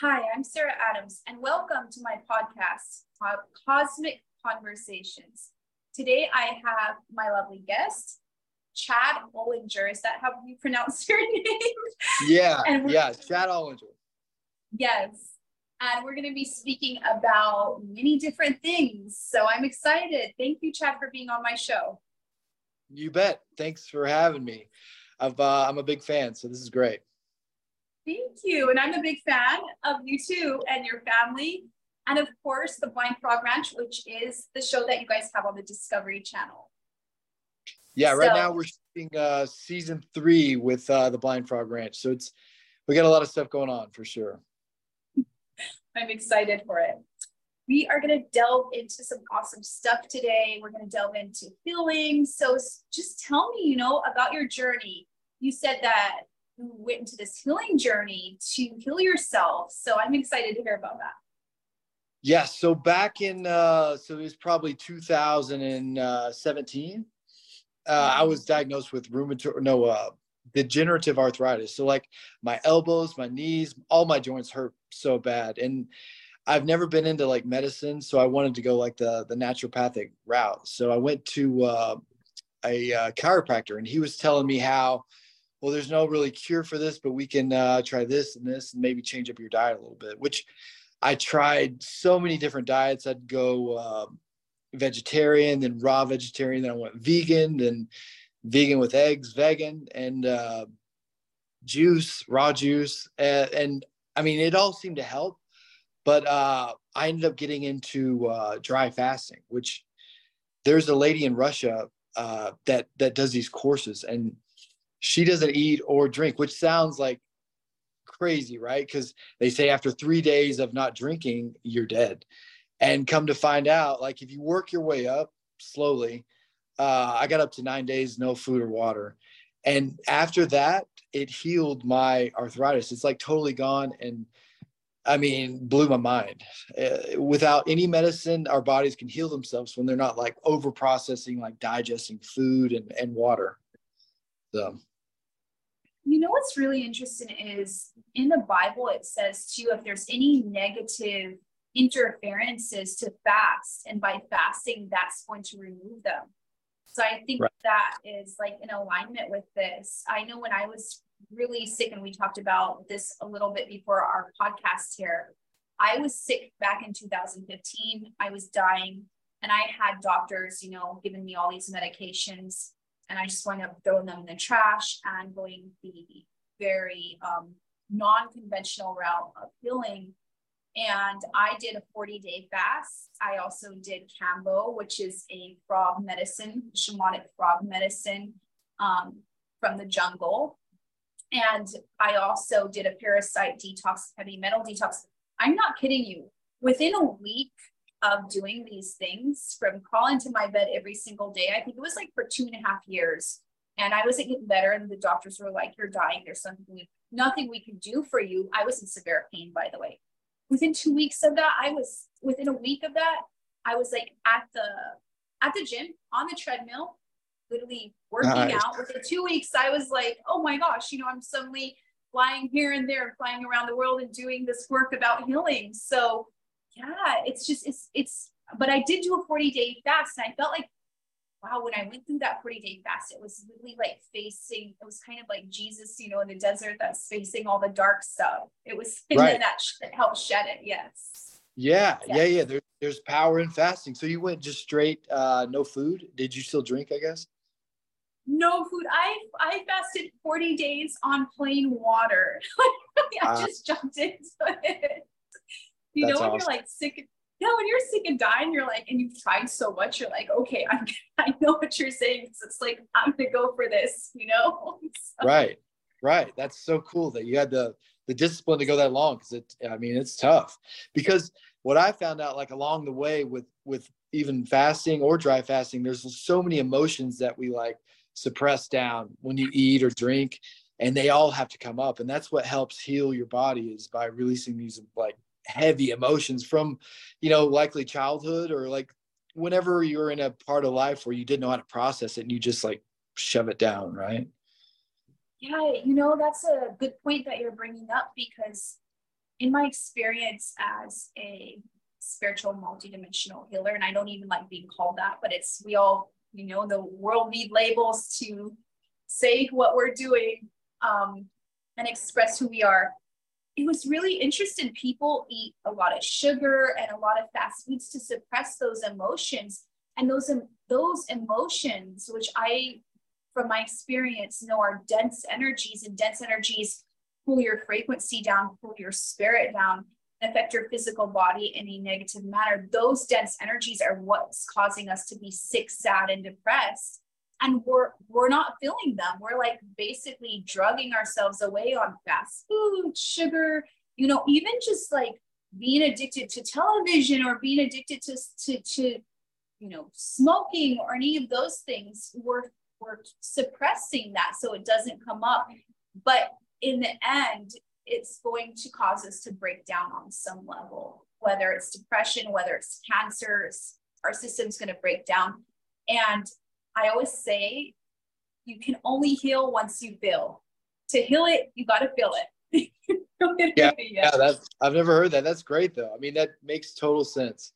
Hi, I'm Sarah Adams, and welcome to my podcast, Cosmic Conversations. Today I have my lovely guest, Chad Ollinger. Is that how you pronounce your name? Yeah, yeah, Chad Ollinger. Yes. And we're going to be speaking about many different things. So I'm excited. Thank you, Chad, for being on my show. You bet. Thanks for having me. I've, uh, I'm a big fan, so this is great. Thank you. And I'm a big fan of you too and your family. And of course, the Blind Frog Ranch, which is the show that you guys have on the Discovery Channel. Yeah, right so, now we're shooting uh, season three with uh, the Blind Frog Ranch. So it's we got a lot of stuff going on for sure. I'm excited for it. We are going to delve into some awesome stuff today. We're going to delve into healing. So just tell me, you know, about your journey. You said that you went into this healing journey to heal yourself. So I'm excited to hear about that. Yeah. So back in, uh, so it was probably 2017. Uh, I was diagnosed with rheumatoid, no, uh, degenerative arthritis. So like my elbows, my knees, all my joints hurt so bad. And I've never been into like medicine, so I wanted to go like the the naturopathic route. So I went to uh, a uh, chiropractor, and he was telling me how well, there's no really cure for this, but we can uh, try this and this and maybe change up your diet a little bit, which I tried so many different diets. I'd go uh, vegetarian, then raw vegetarian, then I went vegan, then vegan with eggs, vegan, and uh, juice, raw juice. And, and, I mean, it all seemed to help, but uh, I ended up getting into uh, dry fasting, which there's a lady in Russia uh, that that does these courses and she doesn't eat or drink, which sounds like crazy, right? Because they say after three days of not drinking, you're dead. And come to find out, like if you work your way up slowly, uh, I got up to nine days, no food or water. And after that, it healed my arthritis. It's like totally gone. And I mean, blew my mind. Uh, without any medicine, our bodies can heal themselves when they're not like over processing, like digesting food and, and water. So you know what's really interesting is in the Bible, it says too, if there's any negative interferences to fast, and by fasting, that's going to remove them. So I think right. that is like in alignment with this. I know when I was really sick, and we talked about this a little bit before our podcast here, I was sick back in 2015. I was dying, and I had doctors, you know, giving me all these medications and I just wound up throwing them in the trash and going the very um, non-conventional route of healing. And I did a 40 day fast. I also did Kambo, which is a frog medicine, shamanic frog medicine um, from the jungle. And I also did a parasite detox, heavy metal detox. I'm not kidding you. Within a week, of doing these things from crawling to my bed every single day. I think it was like for two and a half years. And I wasn't getting better. And the doctors were like, You're dying. There's something we, nothing we can do for you. I was in severe pain, by the way. Within two weeks of that, I was within a week of that, I was like at the at the gym on the treadmill, literally working nice. out. Within two weeks, I was like, oh my gosh, you know, I'm suddenly flying here and there, flying around the world and doing this work about healing. So yeah, it's just it's it's but I did do a 40 day fast and I felt like wow, when I went through that 40 day fast, it was really like facing, it was kind of like Jesus, you know, in the desert that's facing all the dark stuff. It was right. that, that helped shed it. Yes. Yeah. Yes. Yeah. Yeah. There, there's power in fasting. So you went just straight, uh, no food. Did you still drink, I guess? No food. I I fasted 40 days on plain water. I uh, just jumped into it. You That's know, when awesome. you're like sick, yeah, when you're sick and dying, you're like, and you've tried so much, you're like, okay, I'm, I know what you're saying. So it's like, I'm gonna go for this, you know? So. Right, right. That's so cool that you had the the discipline to go that long because it, I mean, it's tough. Because what I found out, like along the way with with even fasting or dry fasting, there's so many emotions that we like suppress down when you eat or drink and they all have to come up and that's what helps heal your body is by releasing these like heavy emotions from you know likely childhood or like whenever you're in a part of life where you didn't know how to process it and you just like shove it down right yeah you know that's a good point that you're bringing up because in my experience as a spiritual multidimensional healer, and I don't even like being called that, but it's we all, you know, the world need labels to say what we're doing um, and express who we are. It was really interesting. People eat a lot of sugar and a lot of fast foods to suppress those emotions, and those those emotions, which I, from my experience, know are dense energies, and dense energies pull your frequency down, pull your spirit down affect your physical body in a negative manner, those dense energies are what's causing us to be sick, sad, and depressed. And we're we're not feeling them. We're like basically drugging ourselves away on fast food, sugar, you know, even just like being addicted to television or being addicted to to, to you know smoking or any of those things. We're we're suppressing that so it doesn't come up. But in the end, it's going to cause us to break down on some level, whether it's depression, whether it's cancer, our system's going to break down. And I always say, you can only heal once you feel. To heal it, you got to feel it. yeah, yeah, that's I've never heard that. That's great though. I mean, that makes total sense.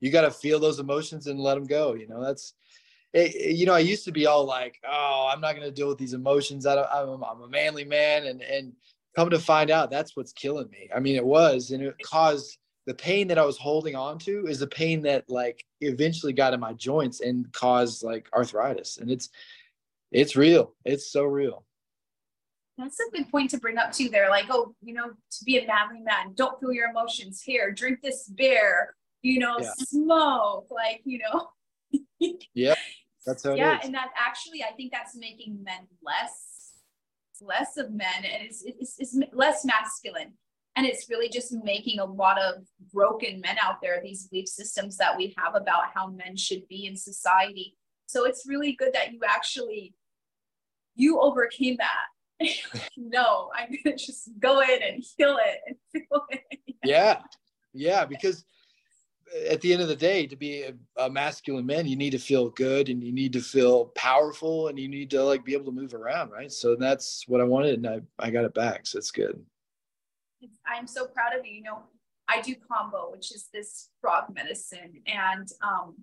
You got to feel those emotions and let them go. You know, that's it, you know, I used to be all like, "Oh, I'm not going to deal with these emotions. I don't, I'm, I'm a manly man," and and come to find out that's what's killing me i mean it was and it caused the pain that i was holding on to is the pain that like eventually got in my joints and caused like arthritis. And it's it's real. It's so real. That's a good point to bring up too there. Like oh you know to be a manly man don't feel your emotions here. Drink this beer you know yeah. smoke like you know. Yeah that's how yeah and that actually i think that's making men less less of men and it's, it's, it's less masculine and it's really just making a lot of broken men out there these belief systems that we have about how men should be in society so it's really good that you actually you overcame that no i'm gonna just go in and heal it and feel it yeah yeah because at the end of the day, to be a, a, masculine man, you need to feel good and you need to feel powerful and you need to like be able to move around, right? So that's what I wanted, and I, I got it back. So it's good. I'm so proud of you. You know, I do Kambo, which is this frog medicine, and um,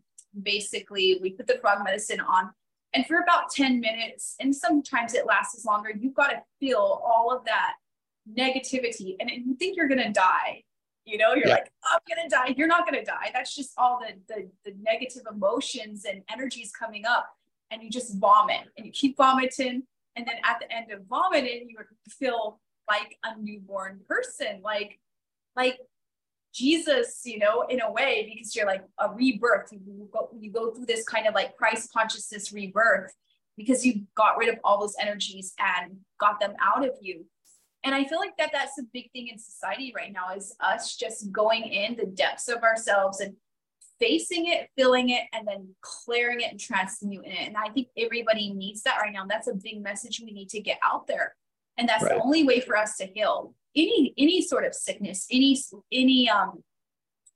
basically we put the frog medicine on, and for about 10 minutes, and sometimes it lasts as longer. You've got to feel all of that negativity, and you think you're gonna die you know you're yeah. like i'm gonna die you're not gonna die that's just all the, the the negative emotions and energies coming up and you just vomit and you keep vomiting and then at the end of vomiting you feel like a newborn person like like jesus you know in a way because you're like a rebirth. You go, you go through this kind of like christ consciousness rebirth because you got rid of all those energies and got them out of you. And i feel like that that's a big thing in society right now is us just going in the depths of ourselves and facing it feeling it and then clearing it and transmuting it. And i think everybody needs that right now. That's a big message we need to get out there and that's right. the only way for us to heal any any sort of sickness any any um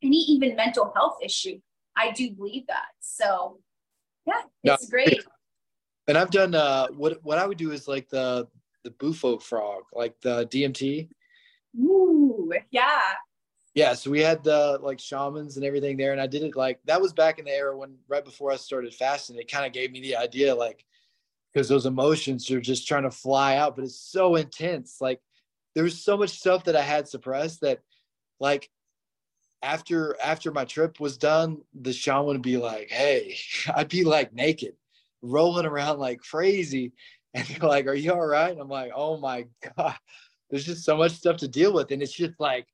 any even mental health issue i do believe that so yeah it's no, great and i've done uh what what i would do is like the the bufo frog, like the DMT. Ooh, yeah. Yeah, so we had the like shamans and everything there, and I did it like that was back in the era when right before I started fasting. It kind of gave me the idea, like, because those emotions are just trying to fly out, but it's so intense. Like, there was so much stuff that I had suppressed that, like, after after my trip was done, the shaman would be like, "Hey," I'd be like naked, rolling around like crazy, and they're like, "Are you all right?" And I'm like, "Oh my god, there's just so much stuff to deal with, and it's just like,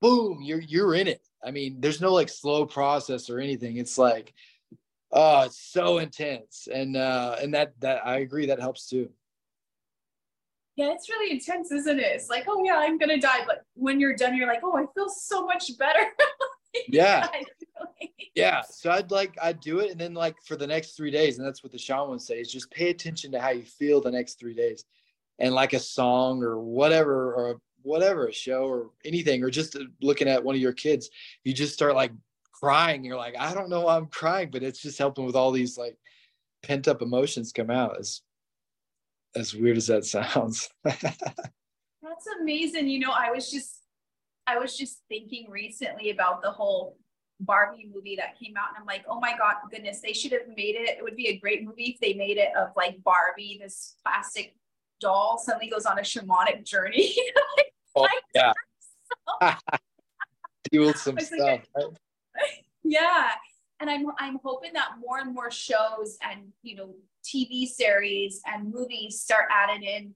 boom, you're you're in it. I mean, there's no like slow process or anything. It's like, oh, it's so intense, and uh, and that that I agree that helps too. Yeah, it's really intense, isn't it? It's like, oh yeah, I'm gonna die, but when you're done, you're like, oh, I feel so much better. yeah yeah so i'd like i'd do it and then like for the next three days and that's what the shaman say is just pay attention to how you feel the next three days and like a song or whatever or whatever a show or anything or just looking at one of your kids you just start like crying you're like i don't know why i'm crying but it's just helping with all these like pent up emotions come out as as weird as that sounds that's amazing you know i was just I was just thinking recently about the whole Barbie movie that came out, and I'm like, oh my god, goodness, they should have made it. It would be a great movie if they made it of like Barbie, this plastic doll, suddenly goes on a shamanic journey. like, oh, yeah. Deal with some stuff. Like, right? Yeah. And I'm I'm hoping that more and more shows and you know TV series and movies start adding in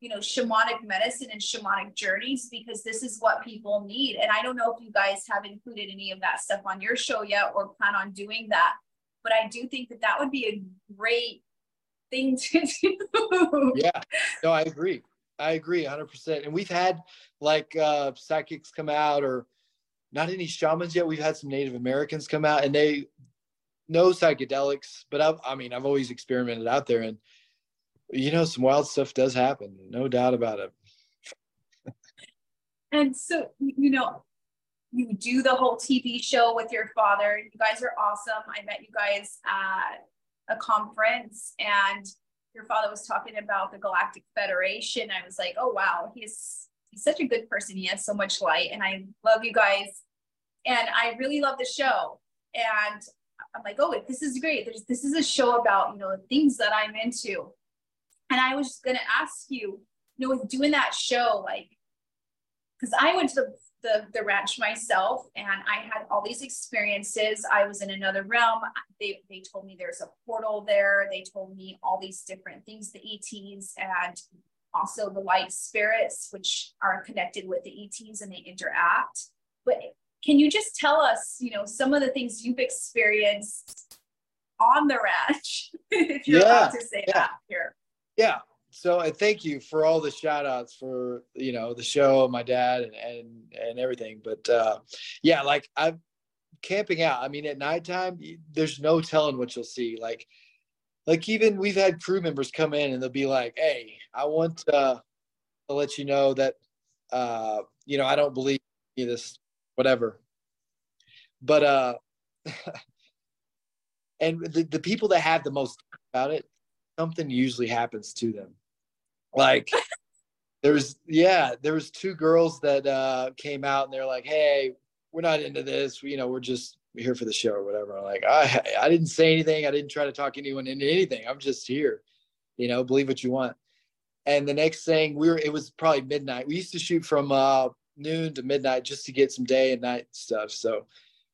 you know shamanic medicine and shamanic journeys because this is what people need. And i don't know if you guys have included any of that stuff on your show yet or plan on doing that but i do think that that would be a great thing to do. Yeah. No i agree. I agree 100% and we've had like uh psychics come out or not any shamans yet we've had some native americans come out and they no psychedelics but I've, i mean i've always experimented out there and you know, some wild stuff does happen, no doubt about it. and so, you know, you do the whole TV show with your father. You guys are awesome. I met you guys at a conference and your father was talking about the Galactic Federation. I was like, oh wow, he's he's such a good person. He has so much light, and I love you guys. And I really love the show. And I'm like, oh, this is great. There's this is a show about you know things that I'm into. And I was just to ask you, you know, with doing that show, like, because I went to the, the, the ranch myself and I had all these experiences. I was in another realm. They, they told me there's a portal there. They told me all these different things, the ETs and also the light spirits, which are connected with the ETs and they interact. But can you just tell us, you know, some of the things you've experienced on the ranch, if you're yeah, allowed to say yeah. that here? Yeah. So I thank you for all the shout outs for, you know, the show, my dad and, and, and everything. But uh, yeah, like I'm camping out. I mean, at nighttime, there's no telling what you'll see. Like, like even we've had crew members come in and they'll be like, Hey, I want uh, to let you know that, uh, you know, I don't believe this, whatever. But, uh, and the, the people that have the most about it something usually happens to them. Like there was, yeah, there was two girls that uh, came out and they're like, "Hey, we're not into this. You know, we're just here for the show or whatever." I'm like, I, I didn't say anything. I didn't try to talk anyone into anything. I'm just here. You know, believe what you want. And the next thing we were, it was probably midnight. We used to shoot from uh, noon to midnight just to get some day and night stuff. So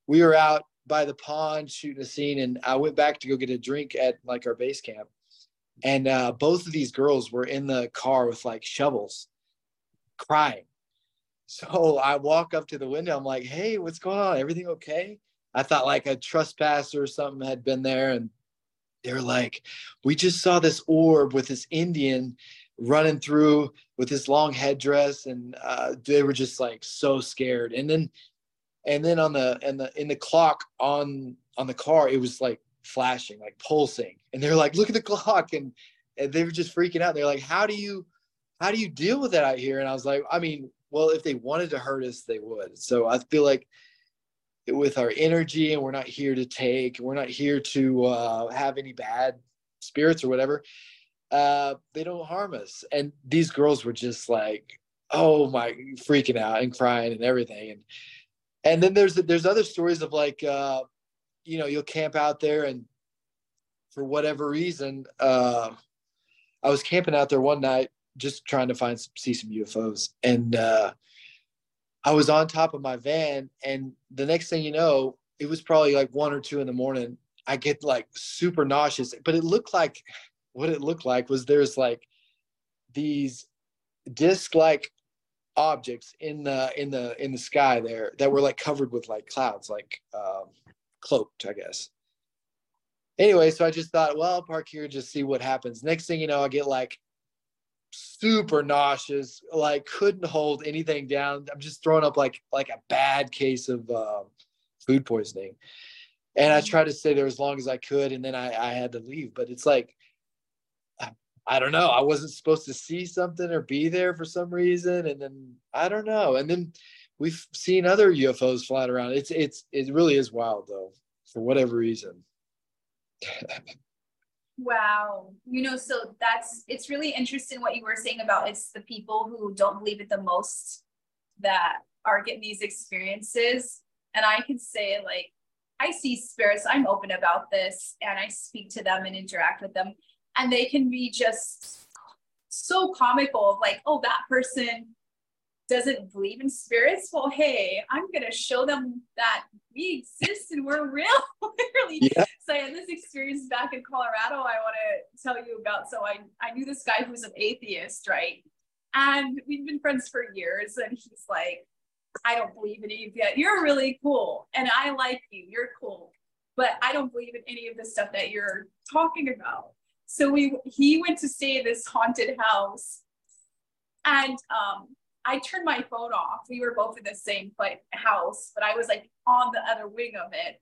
we were out by the pond shooting a scene, and I went back to go get a drink at like our base camp. And uh, both of these girls were in the car with like shovels crying. So i walk up to the window. I'm like hey what's going on? Everything okay? I thought like a trespasser or something had been there and they're like we just saw this orb with this indian running through with this long headdress and uh, they were just like so scared and then and then on the and the in the clock on on the car it was like flashing, like pulsing. And they're like, look at the clock. And, and they were just freaking out. They're like, how do you, how do you deal with that out here? And I was like, I mean, well, if they wanted to hurt us, they would. So I feel like with our energy and we're not here to take, we're not here to uh, have any bad spirits or whatever. Uh, they don't harm us. And these girls were just like, oh my, freaking out and crying and everything. And, and then there's, there's other stories of like, uh, you know, you'll camp out there and for whatever reason, uh, I was camping out there one night just trying to find some, see some UFOs. And uh, I was on top of my van. And the next thing you know, it was probably like one or two in the morning. I get like super nauseous, but it looked like what it looked like was there's like these disc like objects in the in the in the sky there that were like covered with like clouds like um cloaked, I guess. Anyway, so I just thought, well, I'll park here, just see what happens. Next thing you know, I get like super nauseous, like couldn't hold anything down. I'm just throwing up like like a bad case of uh, food poisoning. And I tried to stay there as long as I could, and then I, I had to leave. But it's like, I, don't know. I wasn't supposed to see something or be there for some reason, and then I don't know. And then we've seen other UFOs flying around. It's it's it really is wild though, for whatever reason. wow. You know, so that's it's really interesting what you were saying about it's the people who don't believe it the most that are getting these experiences and I can say like I see spirits, I'm open about this and I speak to them and interact with them and they can be just so comical of like, oh, that person doesn't believe in spirits. Well, hey, I'm gonna show them that we exist and we're real. Literally. Yeah. So I had this experience back in Colorado I want to tell you about. So I, I knew this guy who's an atheist, right? And we've been friends for years, and he's like, I don't believe in any of that. You're really cool. And I like you. You're cool. But I don't believe in any of the stuff that you're talking about. So we he went to stay in this haunted house. And um, I turned my phone off. We were both in the same house, but I was like on the other wing of it,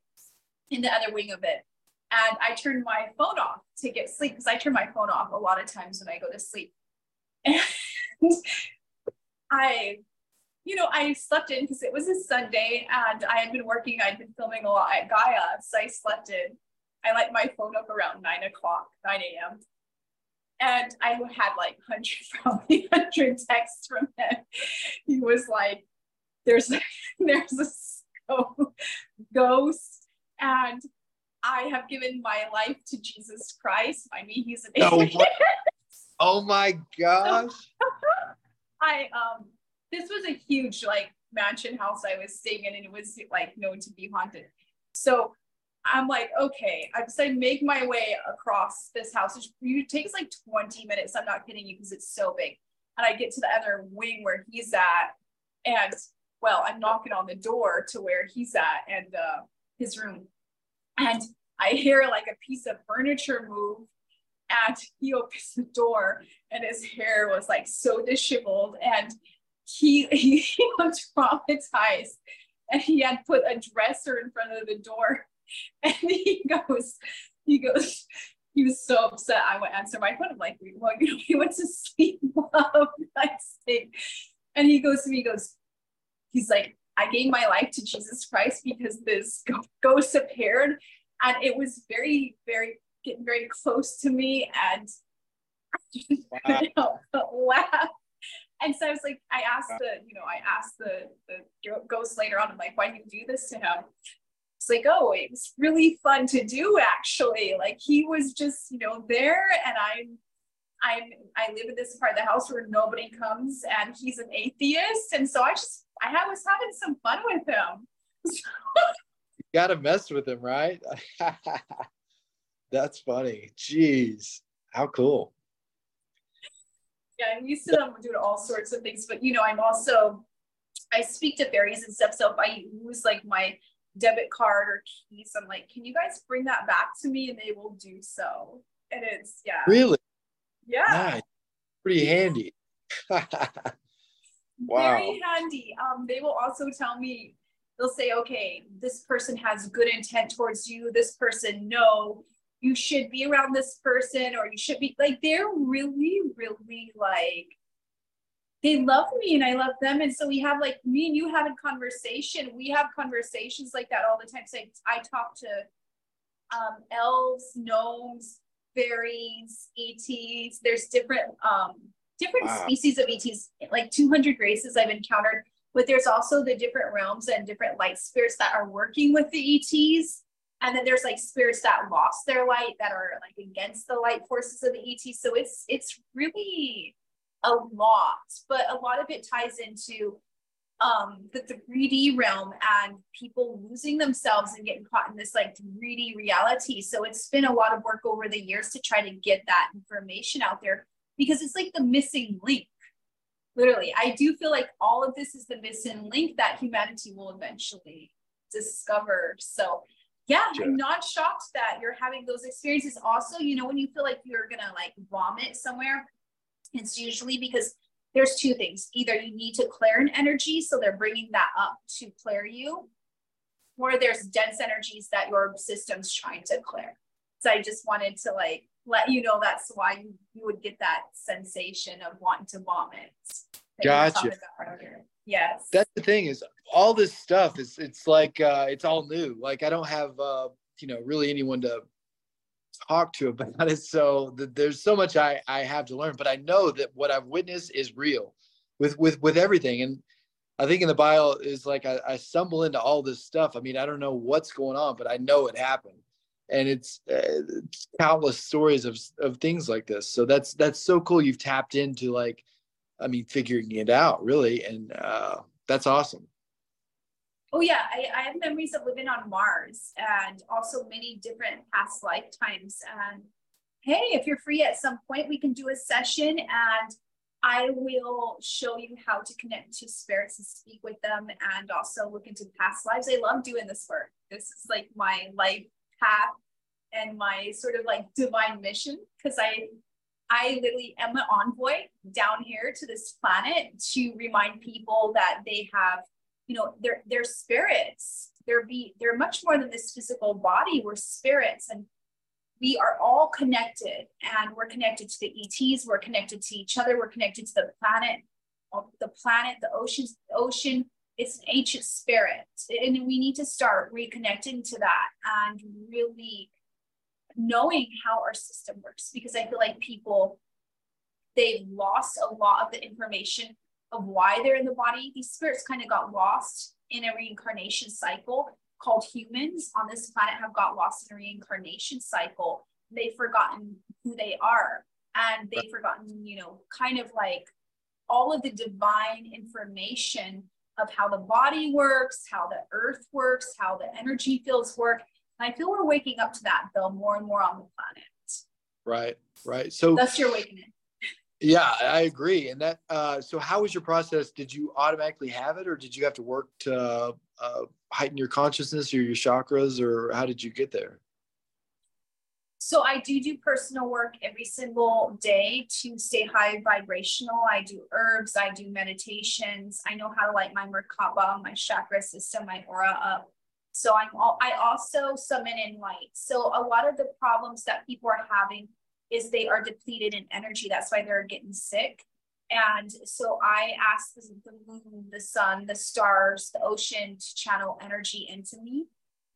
in the other wing of it. And I turned my phone off to get sleep because I turn my phone off a lot of times when I go to sleep. And I you know, I slept in because it was a Sunday and I had been working. I'd been filming a lot at Gaia. So I slept in. I let my phone up around nine o'clock, 9 a.m. And I had like 100, probably 100 texts from him. He was like, there's, there's a ghost and I have given my life to Jesus Christ. I mean, he's an oh, oh my gosh. I, um, this was a huge like mansion house I was staying in, and it was like known to be haunted. So I'm like, okay, I just I make my way across this house. It takes like 20 minutes. I'm not kidding you because it's so big. And I get to the other wing where he's at, and well, I'm knocking on the door to where he's at and uh, his room, and I hear like a piece of furniture move, and he opens the door, and his hair was like so disheveled, and he, he, he was traumatized and he had put a dresser in front of the door and he goes he goes he was so upset i went answer my phone i'm like well you know he went to sleep night's thing and he goes to me he goes he's like i gave my life to jesus christ because this ghost appeared and it was very very getting very close to me and I just wow. laugh and so I was like, I asked the, you know, I asked the the ghost later on. I'm like, why did you do this to him? It's like, oh, it was really fun to do actually. Like he was just, you know, there, and I'm, I'm, I live in this part of the house where nobody comes, and he's an atheist, and so I just, I was having some fun with him. you gotta mess with him, right? That's funny. Jeez, how cool yeah, I'm used to them doing all sorts of things, but you know, I'm also I speak to fairies and stuff. So if I use like my debit card or keys, I'm like, can you guys bring that back to me? And they will do so. And it's yeah. Really? Yeah. Nice. Pretty handy. wow. Very handy. Um, they will also tell me, they'll say, okay, this person has good intent towards you. This person, no you should be around this person or you should be like they're really really like they love me and I love them. And so we have like me and you having conversation. We have conversations like that all the time. So I, I talk to um, elves, gnomes, fairies, ETs. There's different um, different wow. species of ETs, like 200 races I've encountered. But there's also the different realms and different light spirits that are working with the ETs. And then there's like spirits that lost their light that are like against the light forces of the ET. So it's it's really a lot, but a lot of it ties into um the 3D realm and people losing themselves and getting caught in this like 3D reality. So it's been a lot of work over the years to try to get that information out there because it's like the missing link. Literally, I do feel like all of this is the missing link that humanity will eventually discover. So yeah, I'm not shocked that you're having those experiences. Also, you know, when you feel like you're gonna like vomit somewhere, it's usually because there's two things. Either you need to clear an energy, so they're bringing that up to clear you, or there's dense energies that your system's trying to clear. So I just wanted to like let you know that's why you, you would get that sensation of wanting to vomit. Gotcha. Yes. That's the thing is all this stuff is it's like uh it's all new. Like I don't have uh you know really anyone to talk to about it. So the, there's so much I I have to learn, but I know that what I've witnessed is real with with with everything. And I think in the bio is like I, I, stumble into all this stuff. I mean, I don't know what's going on, but I know it happened, and it's, uh, it's countless stories of of things like this. So that's that's so cool. You've tapped into like, I mean, figuring it out really, and uh, that's awesome. Oh yeah, I, I have memories of living on Mars and also many different past lifetimes. And hey, if you're free at some point, we can do a session and I will show you how to connect to spirits and speak with them and also look into past lives. I love doing this work. This is like my life path and my sort of like divine mission because I I literally am an envoy down here to this planet to remind people that they have, you know, their their spirits. They're be they're much more than this physical body. We're spirits and we are all connected and we're connected to the ETs, we're connected to each other, we're connected to the planet, the planet, the oceans, the ocean. It's an ancient spirit. And we need to start reconnecting to that and really knowing how our system works because I feel like people they've lost a lot of the information of why they're in the body. These spirits kind of got lost in a reincarnation cycle called humans on this planet have got lost in a reincarnation cycle. They've forgotten who they are and they've forgotten, you know, kind of like all of the divine information of how the body works, how the earth works, how the energy fields work. And I feel we're waking up to that, though, more and more on the planet. Right, right. So that's your awakening. Yeah, I agree. And that, uh, so how was your process? Did you automatically have it or did you have to work to uh, heighten your consciousness or your chakras or how did you get there? So I do do personal work every single day to stay high vibrational. I do herbs, I do meditations. I know how to light my Merkaba, my chakra system, my aura up. So I'm all, I also summon in light. So a lot of the problems that people are having is they are depleted in energy. That's why they're getting sick. And so I the, the moon, the sun, the stars, the ocean to channel energy into me.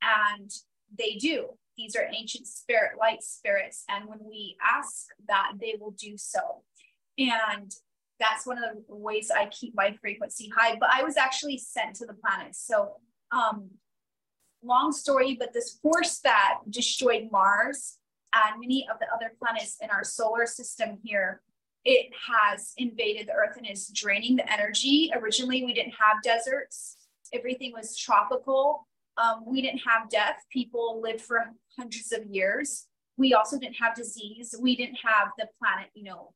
And they do. These are ancient spirit, light spirits. And when we ask that, they will do so. And that's one of the ways I keep my frequency high. But I was actually sent to the planet. So, um, long story, but this force that destroyed Mars and many of the other planets in our solar system here it has invaded the earth and is draining the energy. Originally, we didn't have deserts, everything was tropical. Um, we didn't have death. People lived for hundreds of years. We also didn't have disease. We didn't have the planet, you know,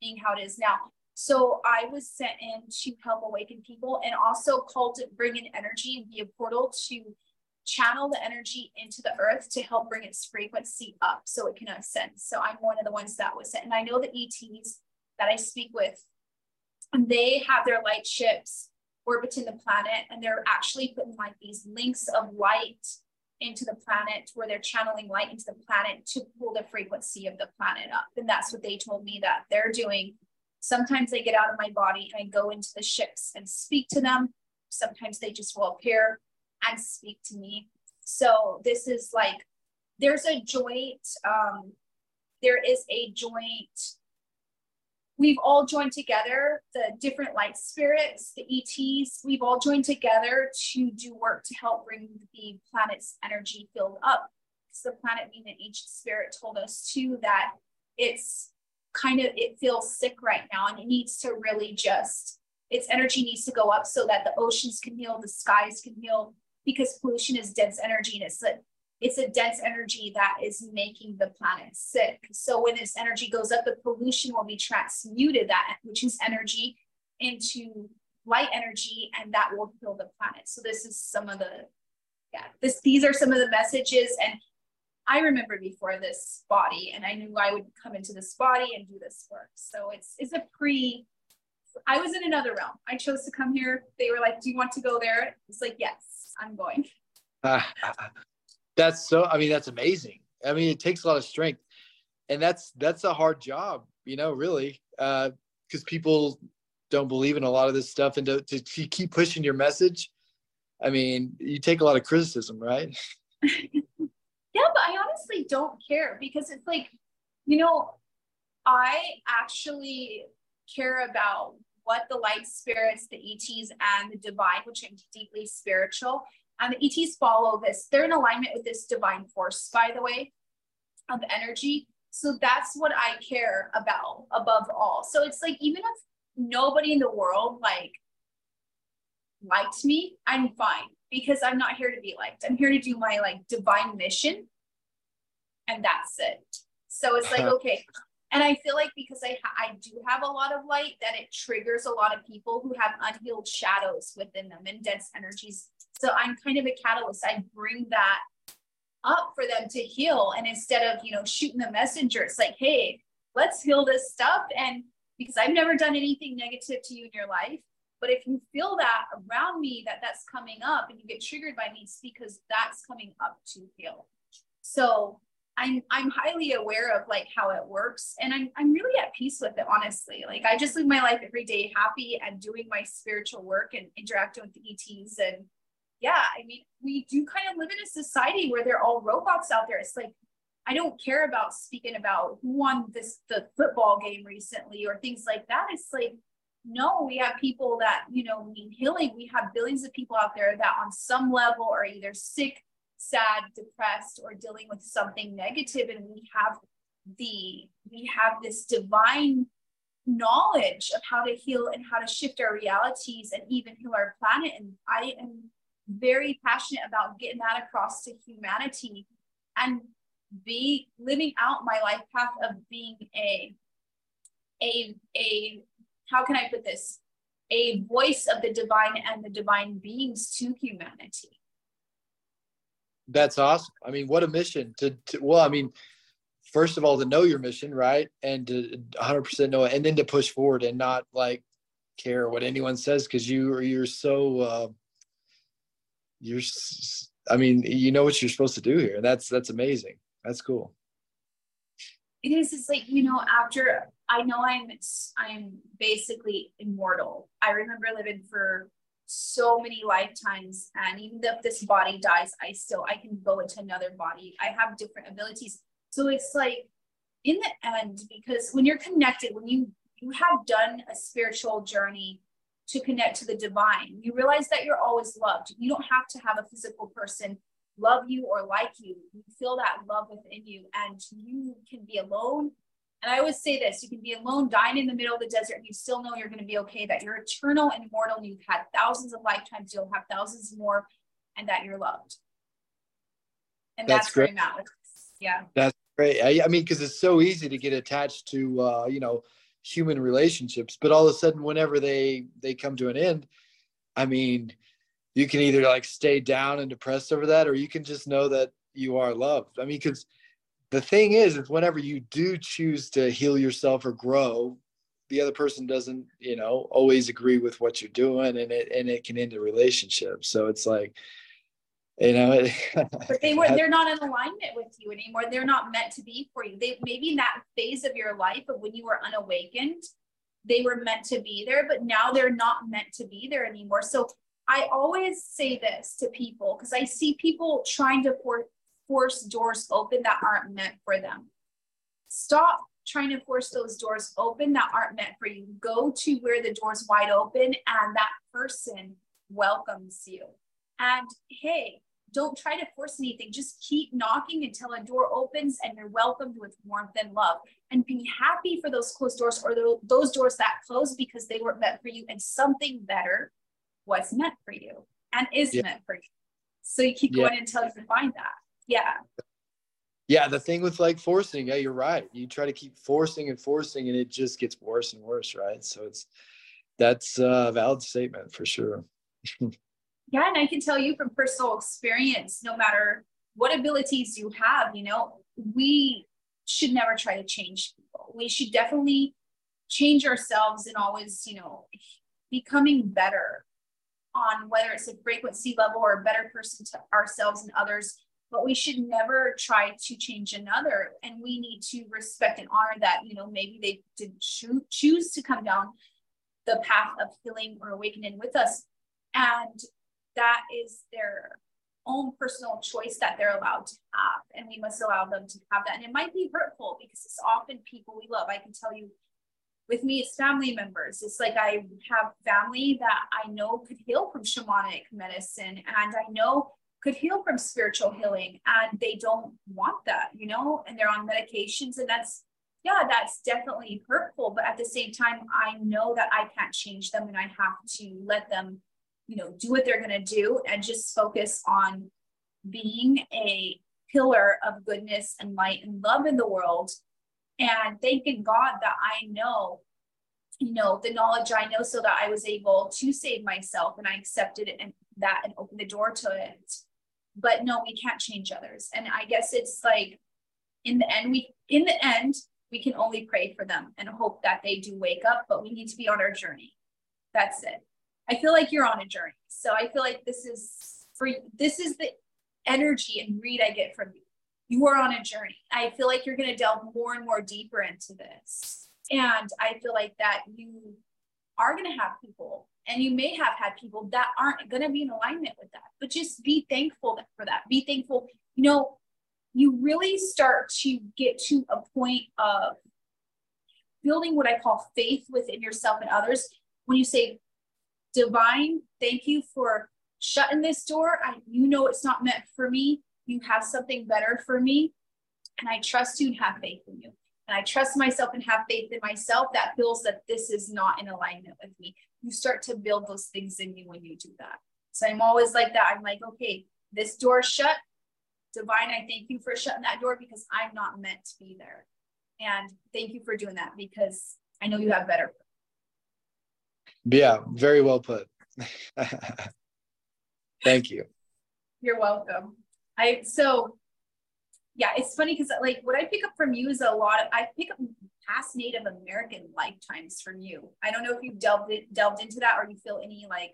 being how it is now. So I was sent in to help awaken people and also called to bring in energy and be a portal to channel the energy into the earth to help bring its frequency up so it can ascend. So I'm one of the ones that was sent. And I know the ETs that I speak with, and they have their light ships orbiting the planet, and they're actually putting like these links of light into the planet where they're channeling light into the planet to pull the frequency of the planet up. And that's what they told me that they're doing. Sometimes they get out of my body and I go into the ships and speak to them. Sometimes they just will appear and speak to me. So this is like, there's a joint, um, there is a joint we've all joined together, the different light spirits, the ETs, we've all joined together to do work to help bring the planet's energy field up. Because the planet being an ancient spirit told us too that it's kind of, it feels sick right now and it needs to really just, its energy needs to go up so that the oceans can heal, the skies can heal, because pollution is dense energy and it's like it's a dense energy that is making the planet sick. So when this energy goes up, the pollution will be transmuted that which is energy into light energy, and that will heal the planet. So this is some of the yeah, this these are some of the messages. And I remember before this body, and I knew I would come into this body and do this work. So it's it's a pre I was in another realm. I chose to come here. They were like, Do you want to go there? It's like, Yes, I'm going. Uh, that's so i mean that's amazing. I mean it takes a lot of strength. And that's that's a hard job you know really uh because people don't believe in a lot of this stuff. And to, to, to keep pushing your message i mean you take a lot of criticism right? Yeah but i honestly don't care because it's like you know i actually care about what the light spirits, the ETs, and the divine, which are deeply spiritual, and the ETs follow this. They're in alignment with this divine force, by the way, of energy. So that's what I care about above all. So it's like even if nobody in the world like liked me, I'm fine because I'm not here to be liked. I'm here to do my like divine mission, and that's it. So it's like okay, and I feel like because I I do have a lot of light, that it triggers a lot of people who have unhealed shadows within them and dense energies. So I'm kind of a catalyst. I bring that up for them to heal, and instead of you know shooting the messenger, it's like, hey, let's heal this stuff. And because I've never done anything negative to you in your life, but if you feel that around me that that's coming up and you get triggered by me, it's because that's coming up to heal. So I'm I'm highly aware of like how it works and I'm I'm really at peace with it honestly. Like I just live my life every day happy and doing my spiritual work and interacting with the ETs and yeah, I mean we do kind of live in a society where they're all robots out there. It's like I don't care about speaking about who won this the football game recently or things like that. It's like no, we have people that, you know, need healing. We have billions of people out there that on some level are either sick, sad, depressed, or dealing with something negative, And we have the, we have this divine knowledge of how to heal and how to shift our realities and even heal our planet. And I am very passionate about getting that across to humanity and be living out my life path of being a a a how can I put this? A voice of the divine and the divine beings to humanity. That's awesome. I mean, what a mission to, to well, I mean, first of all, to know your mission, right? And to 100% know it, and then to push forward and not like care what anyone says because you are you're so uh, you're I mean, you know what you're supposed to do here. and That's that's amazing. That's cool. It is. It's like you know, after I know I'm I'm basically immortal. I remember living for so many lifetimes, and even if this body dies, I still I can go into another body. I have different abilities. So it's like in the end, because when you're connected, when you you have done a spiritual journey to connect to the divine, you realize that you're always loved. You don't have to have a physical person love you or like you. You feel that love within you, and you can be alone and I always say this you can be alone, dying in the middle of the desert, and you still know you're going to be okay, that you're eternal and immortal, and you've had thousands of lifetimes, you'll have thousands more, and that you're loved. And that's, that's great. Yeah. That's great. I, I mean, because it's so easy to get attached to, uh, you know, human relationships, but all of a sudden, whenever they they come to an end, I mean, you can either like stay down and depressed over that, or you can just know that you are loved. I mean, because the thing is is whenever you do choose to heal yourself or grow the other person doesn't you know always agree with what you're doing and it and it can end a relationship. So it's like you know but they were they're not in alignment with you anymore. They're not meant to be for you. They maybe in that phase of your life of when you were unawakened they were meant to be there but now they're not meant to be there anymore. So i always say this to people because i see people trying to for, force doors open that aren't meant for them. Stop trying to force those doors open that aren't meant for you. Go to where the door's wide open and that person welcomes you. And hey, don't try to force anything. Just keep knocking until a door opens and you're welcomed with warmth and love. And be happy for those closed doors or those doors that closed because they weren't meant for you and something better was meant for you and is yeah. meant for you. So you keep yeah. going until you find that yeah. Yeah the thing with like forcing yeah you're right. You try to keep forcing and forcing and it just gets worse and worse right? So it's that's a valid statement for sure. Yeah and i can tell you from personal experience no matter what abilities you have you know we should never try to change people. We should definitely change ourselves and always you know becoming better on whether it's a frequency level or a better person to ourselves and others but we should never try to change another. And we need to respect and honor that you know maybe they did cho- choose to come down the path of healing or awakening with us. And that is their own personal choice that they're allowed to have and we must allow them to have that. And it might be hurtful because it's often people we love. I can tell you with me, it's family members. It's like I have family that I know could heal from shamanic medicine and I know could heal from spiritual healing and they don't want that, you know, and they're on medications and that's yeah, that's definitely hurtful. But at the same time, I know that I can't change them and I have to let them, you know, do what they're going to do and just focus on being a pillar of goodness and light and love in the world. And thanking God that I know, you know, the knowledge I know so that I was able to save myself and I accepted it and that and opened the door to it. But no, we can't change others. And I guess it's like in the end, we in the end, we can only pray for them and hope that they do wake up, but we need to be on our journey. That's it. I feel like you're on a journey. So I feel like this is for this is the energy and read I get from you. You are on a journey. I feel like you're going to delve more and more deeper into this. And I feel like that you are going to have people and you may have had people that aren't going to be in alignment with that, but just be thankful for that. Be thankful. You know, you really start to get to a point of building what I call faith within yourself and others. When you say, Divine, thank you for shutting this door. I, you know it's not meant for me. You have something better for me. And I trust you and have faith in you. And I trust myself and have faith in myself that feels that this is not in alignment with me. You start to build those things in you when you do that. So I'm always like that. I'm like, okay, this door shut. Divine, I thank you for shutting that door because I'm not meant to be there. And thank you for doing that because I know you have better. Yeah, very well put. thank you. You're welcome. I so yeah, it's funny because like what I pick up from you is a lot of I pick up past Native American lifetimes from you. I don't know if you've delved it, delved into that or you feel any like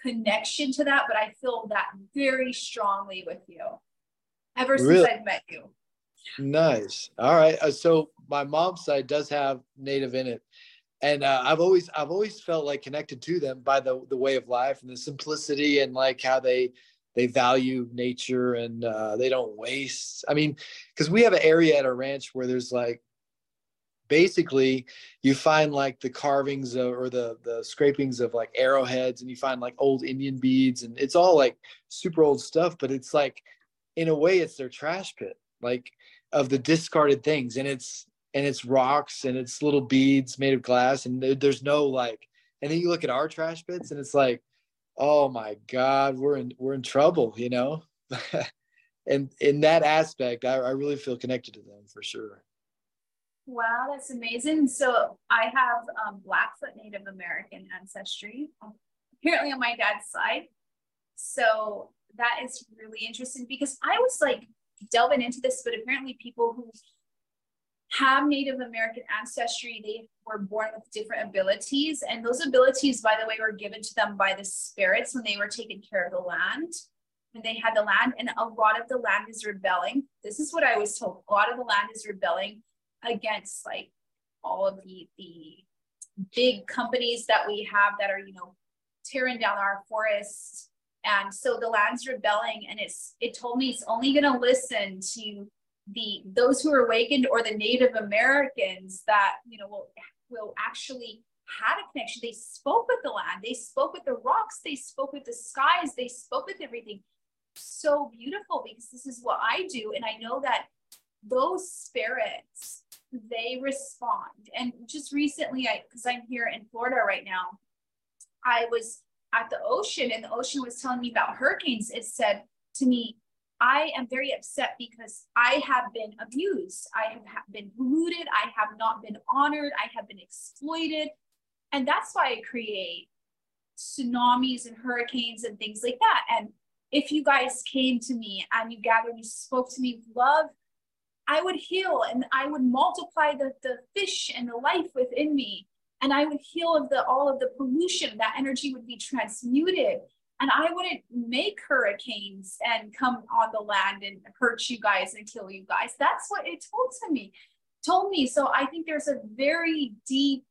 connection to that, but I feel that very strongly with you ever since? I've met you. Nice. All right. Uh, so my mom's side does have native in it. And uh, I've always I've always felt like connected to them by the the way of life and the simplicity and like how they they value nature and uh, they don't waste. I mean, because we have an area at our ranch where there's like basically you find like the carvings of, or the the scrapings of like arrowheads and you find like old Indian beads and it's all like super old stuff, but it's like in a way it's their trash pit like of the discarded things and it's and it's rocks and it's little beads made of glass and there's no like and then you look at our trash pits and it's like oh my god we're in we're in trouble you know? And in that aspect I, I really feel connected to them for sure. Wow that's amazing. So i have um, blackfoot native american ancestry apparently on my dad's side. So that is really interesting because I was like delving into this, but apparently people who have Native American ancestry, they were born with different abilities. And those abilities, by the way, were given to them by the spirits when they were taking care of the land. And they had the land, and a lot of the land is rebelling. This is what I was told. A lot of the land is rebelling against like all of the the big companies that we have that are, you know, tearing down our forests and so the land's rebelling and it's it told me it's only to listen to the those who are awakened or the native americans that you know will will actually had a connection. They spoke with the land. They spoke with the rocks. They spoke with the skies. They spoke with everything. So beautiful because this is what i do. And i know that those spirits they respond. And just recently i because i'm here in florida right now i was at the ocean and the ocean was telling me about hurricanes, it said to me, I am very upset because I have been abused. I have been polluted. I have not been honored. I have been exploited. And that's why I create tsunamis and hurricanes and things like that. And if you guys came to me and you gathered you spoke to me with love, I would heal and I would multiply the, the fish and the life within me and I would heal of the all of the pollution. That energy would be transmuted. And I wouldn't make hurricanes and come on the land and hurt you guys and kill you guys. That's what it told to me, told me. So I think there's a very deep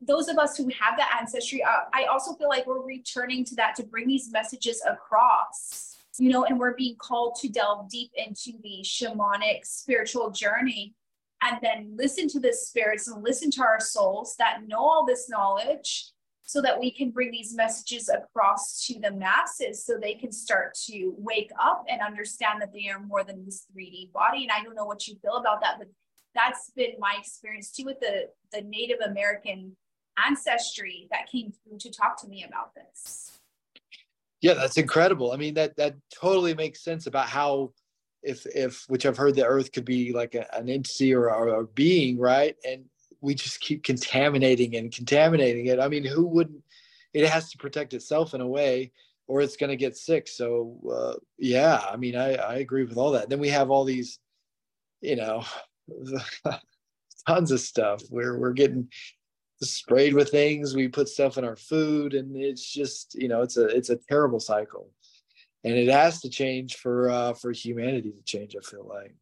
those of us who have that ancestry, uh, I also feel like we're returning to that to bring these messages across, you know, and we're being called to delve deep into the shamanic spiritual journey and then listen to the spirits and listen to our souls that know all this knowledge so that we can bring these messages across to the masses so they can start to wake up and understand that they are more than this 3D body. And I don't know what you feel about that, but that's been my experience too with the, the Native American ancestry that came through to talk to me about this. Yeah, that's incredible. I mean, that that totally makes sense about how if if which I've heard the earth could be like a, an entity or, or a being, right? And we just keep contaminating and contaminating it. I mean, who wouldn't? It has to protect itself in a way, or it's going to get sick. So, uh, yeah, I mean, I, I agree with all that. Then we have all these, you know, tons of stuff where we're getting sprayed with things. We put stuff in our food, and it's just, you know, it's a it's a terrible cycle, and it has to change for uh, for humanity to change. I feel like.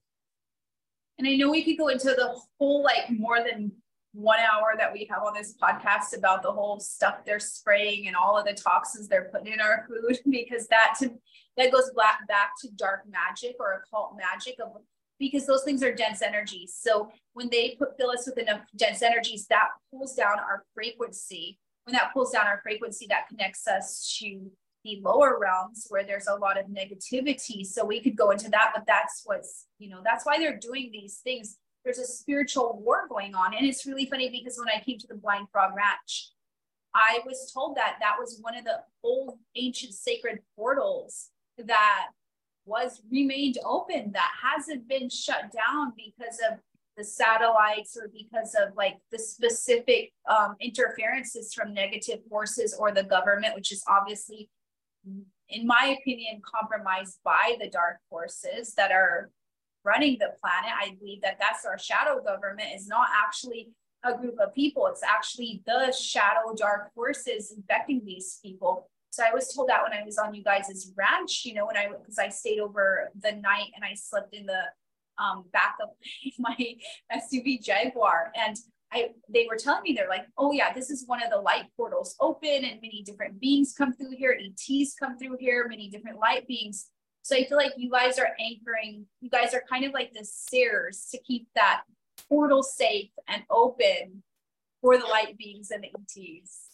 And I know we could go into the whole like more than one hour that we have on this podcast about the whole stuff they're spraying and all of the toxins they're putting in our food because that to that goes back back to dark magic or occult magic of because those things are dense energies. So when they put fill us with enough dense energies, that pulls down our frequency. When that pulls down our frequency, that connects us to the lower realms where there's a lot of negativity. So we could go into that, but that's what's, you know, that's why they're doing these things there's a spiritual war going on. And it's really funny because when I came to the Blind Frog Ranch, I was told that that was one of the old ancient sacred portals that was remained open that hasn't been shut down because of the satellites or because of like the specific um, interferences from negative forces or the government, which is obviously, in my opinion, compromised by the dark forces that are running the planet. I believe that that's our shadow government is not actually a group of people. It's actually the shadow dark forces infecting these people. So I was told that when I was on you guys' ranch, you know, when I because I stayed over the night and I slept in the um, back of my SUV Jaguar, and I they were telling me they're like, oh yeah, this is one of the light portals open, and many different beings come through here. ETs come through here, many different light beings. So I feel like you guys are anchoring, you guys are kind of like the stairs to keep that portal safe and open for the light beings and the ETs.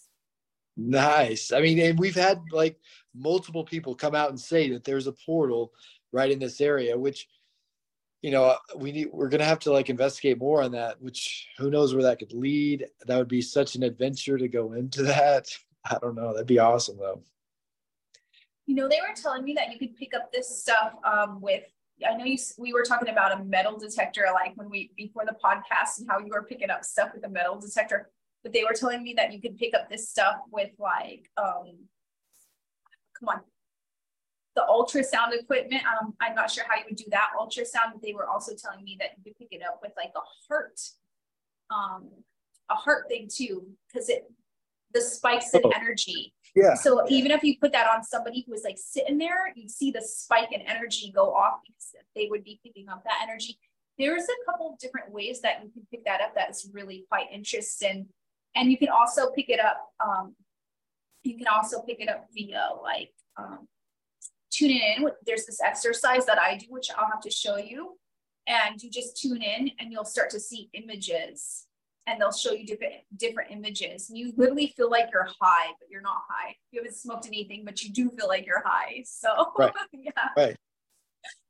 Nice. I mean, and we've had like multiple people come out and say that there's a portal right in this area, which you know we need we're gonna have to like investigate more on that which who knows where that could lead that would be such an adventure to go into that i don't know that'd be awesome though you know, they were telling me that you could pick up this stuff um, with. I know you. We were talking about a metal detector, like when we before the podcast, and how you were picking up stuff with a metal detector. But they were telling me that you could pick up this stuff with like, um, come on, the ultrasound equipment. Um, I'm not sure how you would do that ultrasound, but they were also telling me that you could pick it up with like a heart, um, a heart thing too, because it the spikes in oh. energy yeah. So even if you put that on somebody who was like sitting there, you'd see the spike in energy go off because they would be picking up that energy. There's a couple of different ways that you can pick that up that's really quite interesting. And you can also pick it up. Um, you can also pick it up via like um, tuning in. There's this exercise that I do, which I'll have to show you. And you just tune in and you'll start to see images and they'll show you different different images. You literally feel like you're high, but you're not high. You haven't smoked anything, but you do feel like you're high. So right. yeah. Right.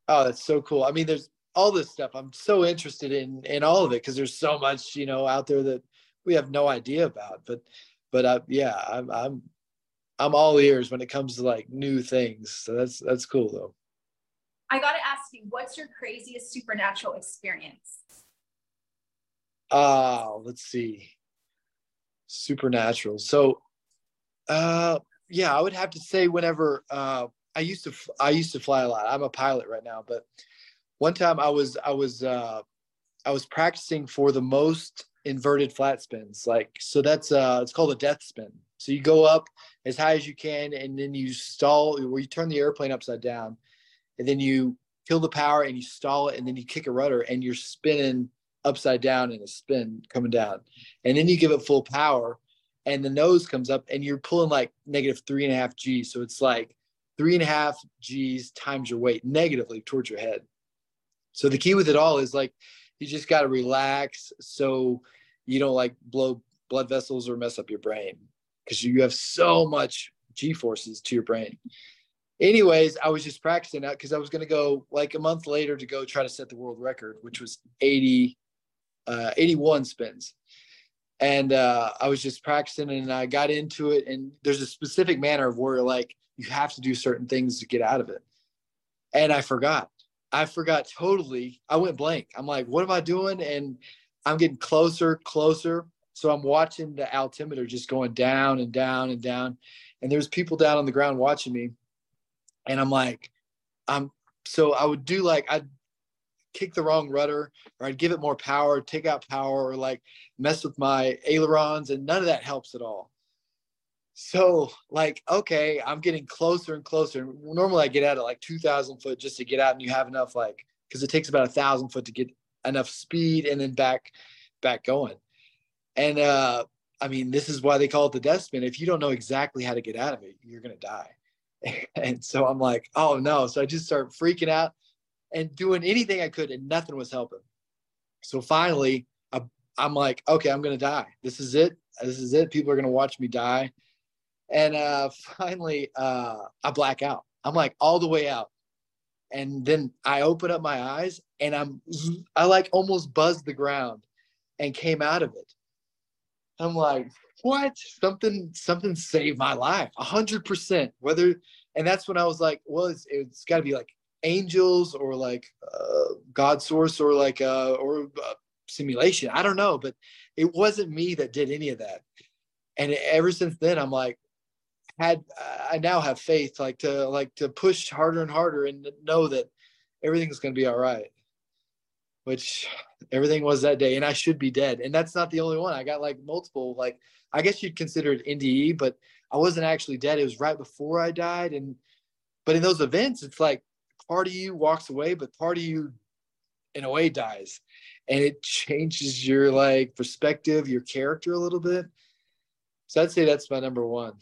Oh, that's so cool. I mean, there's all this stuff. I'm so interested in in all of it because there's so much, you know, out there that we have no idea about. But but uh, yeah, I'm I'm I'm all ears when it comes to like new things. So that's that's cool though. I gotta ask you, what's your craziest supernatural experience? Uh, let's see. Supernatural. So, uh, yeah, I would have to say whenever uh, I used to I used to fly a lot. I'm a pilot right now, but one time I was I was uh, I was practicing for the most inverted flat spins. Like so that's uh it's called a death spin. So you go up as high as you can and then you stall where you turn the airplane upside down and then you kill the power and you stall it and then you kick a rudder and you're spinning upside down in a spin coming down. And then you give it full power and the nose comes up and you're pulling like negative three and a half G's. So it's like three and a half G's times your weight negatively towards your head. So the key with it all is like You just got to relax so you don't like blow blood vessels or mess up your brain because you have so much G forces to your brain. Anyways, I was just practicing that because I was going to go like a month later to go try to set the world record, which was 80, uh, 81 spins. And uh, I was just practicing and I got into it. And there's a specific manner of where like you have to do certain things to get out of it. And I forgot. I forgot totally. I went blank. I'm like, what am I doing? And I'm getting closer, closer. So I'm watching the altimeter just going down and down and down. And there's people down on the ground watching me. And I'm like, I'm so I would do like I'd kick the wrong rudder or I'd give it more power, take out power, or like mess with my ailerons, and none of that helps at all. So like, okay, I'm getting closer and closer. Normally I get out at like 2,000 foot just to get out, and you have enough like because it takes about a thousand foot to get enough speed and then back back going. And uh, I mean, this is why they call it the death spin. If you don't know exactly how to get out of it, you're gonna die. and so I'm like, oh no. So I just start freaking out and doing anything I could, and nothing was helping. So finally, I, I'm like, okay, I'm gonna die. This is it. This is it. People are gonna watch me die. And uh, finally, uh, I black out. I'm like all the way out. And then I open up my eyes and I'm, I like almost buzzed the ground and came out of it. I'm like, what? Something, something saved my life, a hundred percent. Whether, and that's when I was like, well, it's, it's got to be like angels or like uh, God source or like uh, or uh, simulation. I don't know, but it wasn't me that did any of that. And ever since then, I'm like, had I now have faith, like to like to push harder and harder and know that everything's going to be all right which everything was that day and i should be dead and that's not the only one i got like multiple like i guess you'd consider it nde but i wasn't actually dead it was right before i died and but in those events it's like part of you walks away but part of you in a way dies and it changes your like perspective your character a little bit so i'd say that's my number one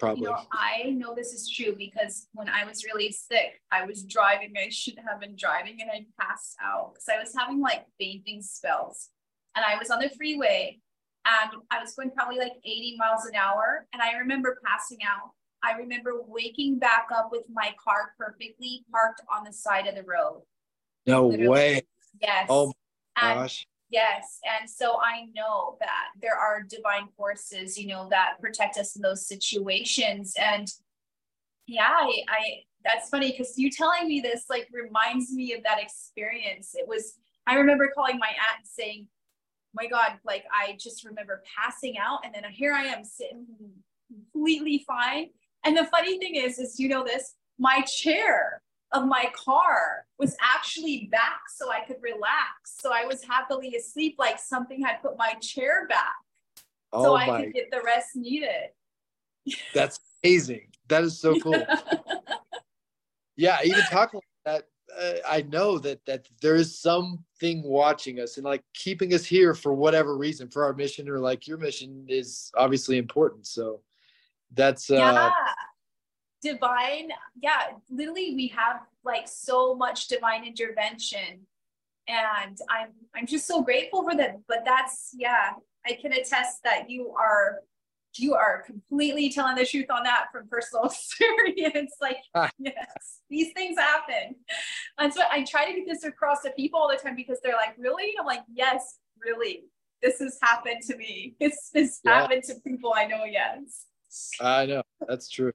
Probably. You know, I know this is true because when I was really sick, I was driving. I shouldn't have been driving and I passed out because I was having like fainting spells. And I was on the freeway and I was going probably like 80 miles an hour. And I remember passing out. I remember waking back up with my car perfectly parked on the side of the road. No Literally. way. Yes. Oh my gosh. Yes. And so I know that there are divine forces, you know, that protect us in those situations. And yeah, I, I that's funny because you telling me this like reminds me of that experience. It was, I remember calling my aunt and saying, my God, like I just remember passing out and then here I am sitting completely fine. And the funny thing is, is you know this, my chair of my car was actually back so I could relax. So I was happily asleep, like something had put my chair back oh so I could get the rest needed. That's amazing. That is so cool. yeah, even talking like that, uh, I know that that there is something watching us and like keeping us here for whatever reason for our mission or like your mission is obviously important. So that's uh, yeah. Divine yeah literally we have like so much divine intervention and i'm i'm just so grateful for that but that's yeah i can attest that you are you are completely telling the truth on that from personal experience. Like ah. yes these things happen. And so i try to get this across to people all the time because they're like really? I'm like yes really. This has happened to me. This it's yeah. happened to people i know yes i know that's true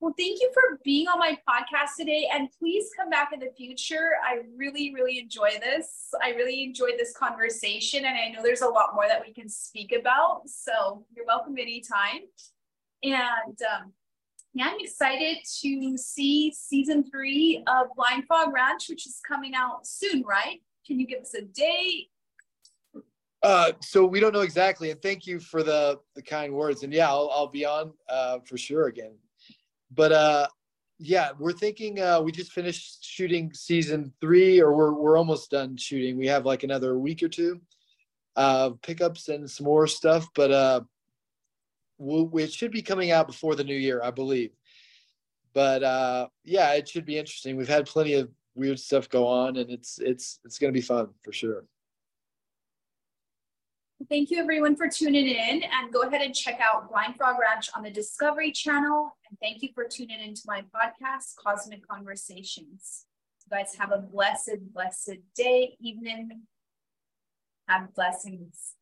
well, thank you for being on my podcast today. And please come back in the future. I really, really enjoy this. I really enjoyed this conversation. And I know there's a lot more that we can speak about. So you're welcome anytime. And um, yeah, I'm excited to see season three of Blind Frog Ranch, which is coming out soon, right? Can you give us a date? Uh, so we don't know exactly, and thank you for the the kind words. And yeah, I'll, I'll be on uh, for sure again but uh yeah we're thinking uh we just finished shooting season three or we're we're almost done shooting we have like another week or two uh pickups and some more stuff but uh we'll, it should be coming out before the new year i believe but uh yeah it should be interesting we've had plenty of weird stuff go on and it's it's it's gonna be fun for sure. Thank you everyone for tuning in and go ahead and check out Blind Frog Ranch on the Discovery Channel. And thank you for tuning into my podcast, Cosmic Conversations. You guys have a blessed, blessed day, evening. Have blessings.